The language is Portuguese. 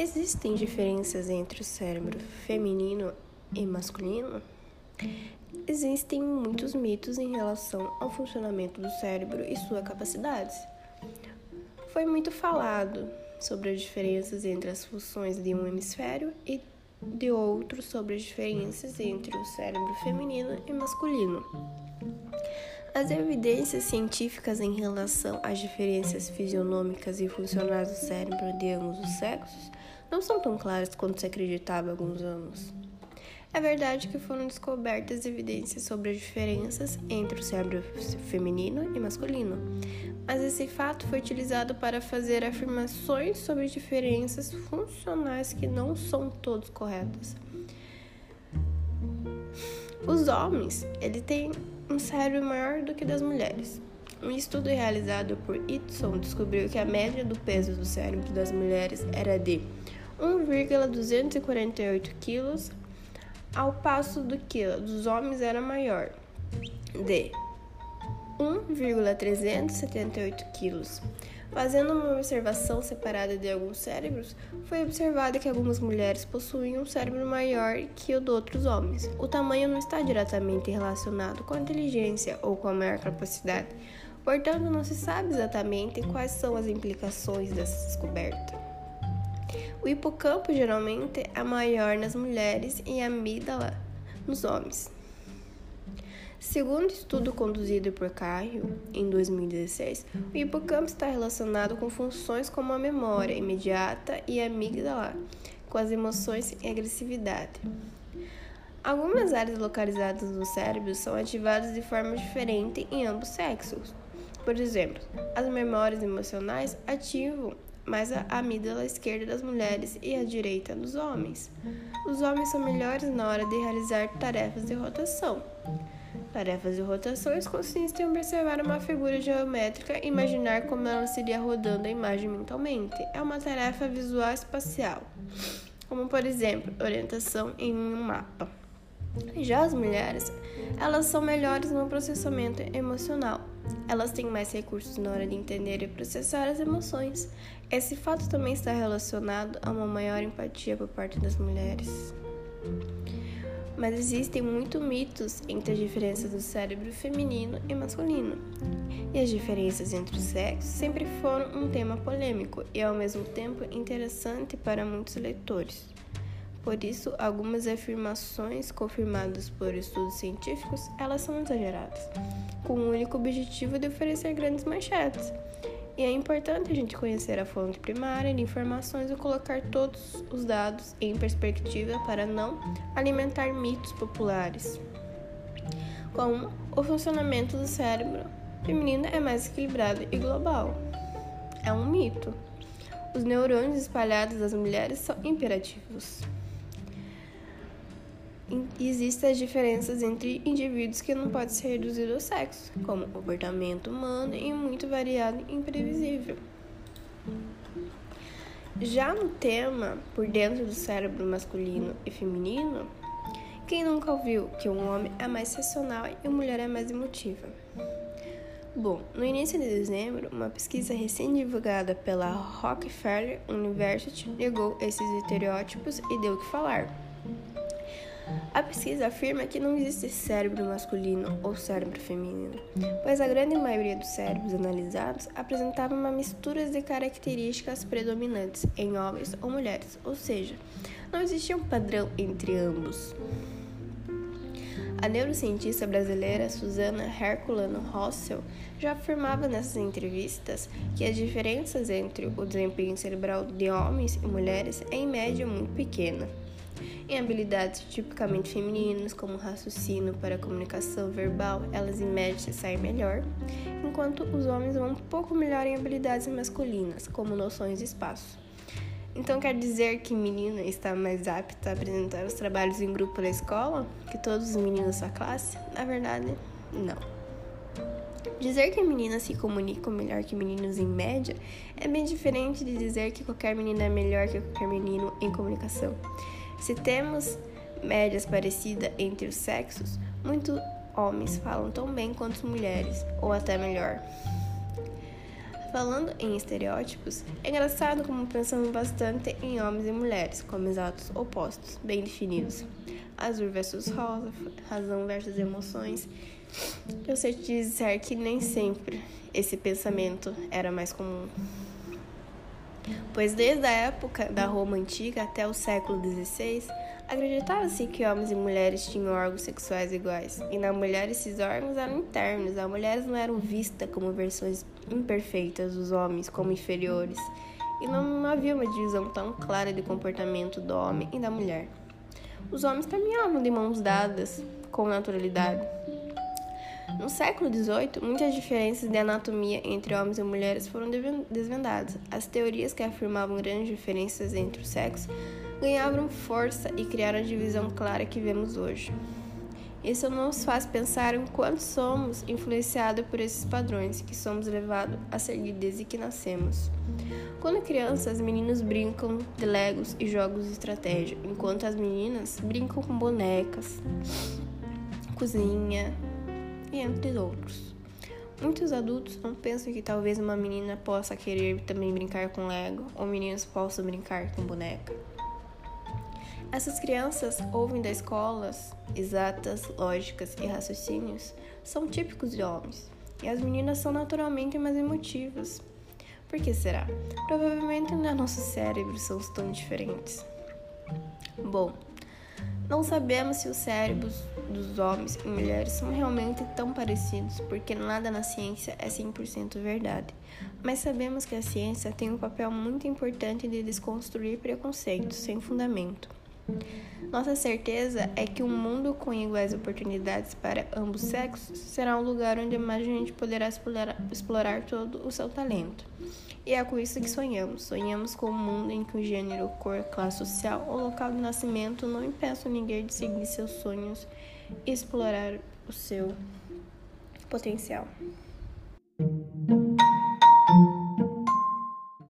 Existem diferenças entre o cérebro feminino e masculino? Existem muitos mitos em relação ao funcionamento do cérebro e suas capacidades. Foi muito falado sobre as diferenças entre as funções de um hemisfério e de outro sobre as diferenças entre o cérebro feminino e masculino. As evidências científicas em relação às diferenças fisionômicas e funcionais do cérebro de ambos os sexos não são tão claras quanto se acreditava há alguns anos. É verdade que foram descobertas evidências sobre as diferenças entre o cérebro feminino e masculino, mas esse fato foi utilizado para fazer afirmações sobre diferenças funcionais que não são todas corretas. Os homens, ele tem um cérebro maior do que das mulheres. Um estudo realizado por Itson descobriu que a média do peso do cérebro das mulheres era de 1,248 kg, ao passo do que dos homens era maior, de 1,378 kg. Fazendo uma observação separada de alguns cérebros, foi observado que algumas mulheres possuíam um cérebro maior que o de outros homens. O tamanho não está diretamente relacionado com a inteligência ou com a maior capacidade, portanto, não se sabe exatamente quais são as implicações dessa descoberta. O hipocampo geralmente é maior nas mulheres e a amígdala nos homens. Segundo estudo conduzido por Carrio em 2016, o hipocampo está relacionado com funções como a memória imediata e a amígdala, com as emoções e agressividade. Algumas áreas localizadas no cérebro são ativadas de forma diferente em ambos sexos. Por exemplo, as memórias emocionais ativam mais a amígdala esquerda das mulheres e a direita dos homens. Os homens são melhores na hora de realizar tarefas de rotação. Tarefas de rotações consistem em observar uma figura geométrica e imaginar como ela seria rodando a imagem mentalmente. É uma tarefa visual espacial, como por exemplo, orientação em um mapa. Já as mulheres, elas são melhores no processamento emocional. Elas têm mais recursos na hora de entender e processar as emoções. Esse fato também está relacionado a uma maior empatia por parte das mulheres mas existem muitos mitos entre as diferenças do cérebro feminino e masculino. E as diferenças entre os sexos sempre foram um tema polêmico e ao mesmo tempo interessante para muitos leitores. Por isso, algumas afirmações confirmadas por estudos científicos, elas são exageradas, com o único objetivo de oferecer grandes manchetes e é importante a gente conhecer a fonte primária de informações e colocar todos os dados em perspectiva para não alimentar mitos populares. Como o funcionamento do cérebro feminino é mais equilibrado e global. É um mito. Os neurônios espalhados das mulheres são imperativos existem as diferenças entre indivíduos que não pode ser reduzido ao sexo, como comportamento humano e muito variado e imprevisível. Já no tema por dentro do cérebro masculino e feminino, quem nunca ouviu que um homem é mais racional e uma mulher é mais emotiva? Bom, no início de dezembro, uma pesquisa recém-divulgada pela Rockefeller University negou esses estereótipos e deu o que falar. A pesquisa afirma que não existe cérebro masculino ou cérebro feminino, pois a grande maioria dos cérebros analisados apresentava uma mistura de características predominantes em homens ou mulheres, ou seja, não existia um padrão entre ambos. A neurocientista brasileira Susana Herculano Rossel já afirmava nessas entrevistas que as diferenças entre o desempenho cerebral de homens e mulheres é em média muito pequena. Em habilidades tipicamente femininas, como raciocínio para comunicação verbal, elas em média se saem melhor, enquanto os homens vão um pouco melhor em habilidades masculinas, como noções de espaço. Então quer dizer que menina está mais apta a apresentar os trabalhos em grupo na escola que todos os meninos da sua classe? Na verdade, não. Dizer que meninas se comunicam melhor que meninos em média é bem diferente de dizer que qualquer menina é melhor que qualquer menino em comunicação. Se temos médias parecidas entre os sexos, muitos homens falam tão bem quanto mulheres, ou até melhor. Falando em estereótipos, é engraçado como pensamos bastante em homens e mulheres como exatos opostos, bem definidos. Azul versus rosa, razão versus emoções. Eu sei te dizer que nem sempre esse pensamento era mais comum. Pois desde a época da Roma antiga até o século XVI, acreditava-se que homens e mulheres tinham órgãos sexuais iguais, e na mulher esses órgãos eram internos, as mulheres não eram vistas como versões imperfeitas dos homens, como inferiores, e não havia uma divisão tão clara de comportamento do homem e da mulher. Os homens caminhavam de mãos dadas com naturalidade, no século XVIII, muitas diferenças de anatomia entre homens e mulheres foram desvendadas. As teorias que afirmavam grandes diferenças entre os sexos ganhavam força e criaram a divisão clara que vemos hoje. Isso nos faz pensar em quanto somos influenciados por esses padrões que somos levados a seguir desde que nascemos. Quando crianças, meninos brincam de legos e jogos de estratégia, enquanto as meninas brincam com bonecas, cozinha, e entre outros. Muitos adultos não pensam que talvez uma menina possa querer também brincar com Lego ou meninos possam brincar com boneca. Essas crianças ouvem das escolas exatas, lógicas e raciocínios são típicos de homens, e as meninas são naturalmente mais emotivas. Por que será? Provavelmente não é nossos cérebros são tão diferentes. Bom, não sabemos se os cérebros dos homens e mulheres são realmente tão parecidos, porque nada na ciência é 100% verdade. Mas sabemos que a ciência tem um papel muito importante de desconstruir preconceitos sem fundamento. Nossa certeza é que um mundo com iguais oportunidades para ambos sexos será um lugar onde mais gente poderá explorar, explorar todo o seu talento. E é com isso que sonhamos. Sonhamos com um mundo em que o gênero, cor, classe social ou local de nascimento não impeçam ninguém de seguir seus sonhos explorar o seu potencial.